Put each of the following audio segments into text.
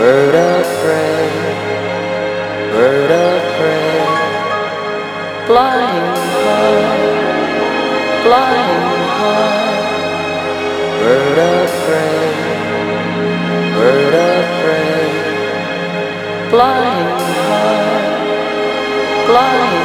Bird of prey, bird of prey, flying high, flying high. Bird of prey, bird of prey, flying high, flying.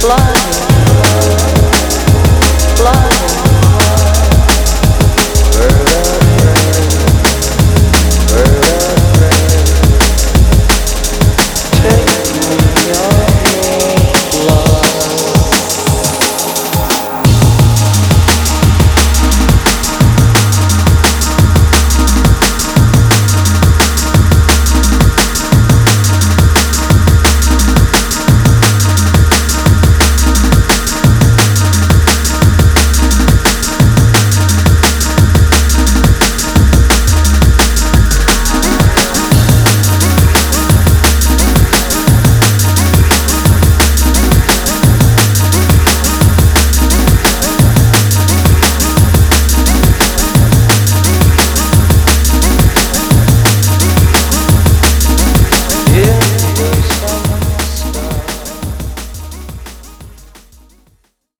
blood, blood.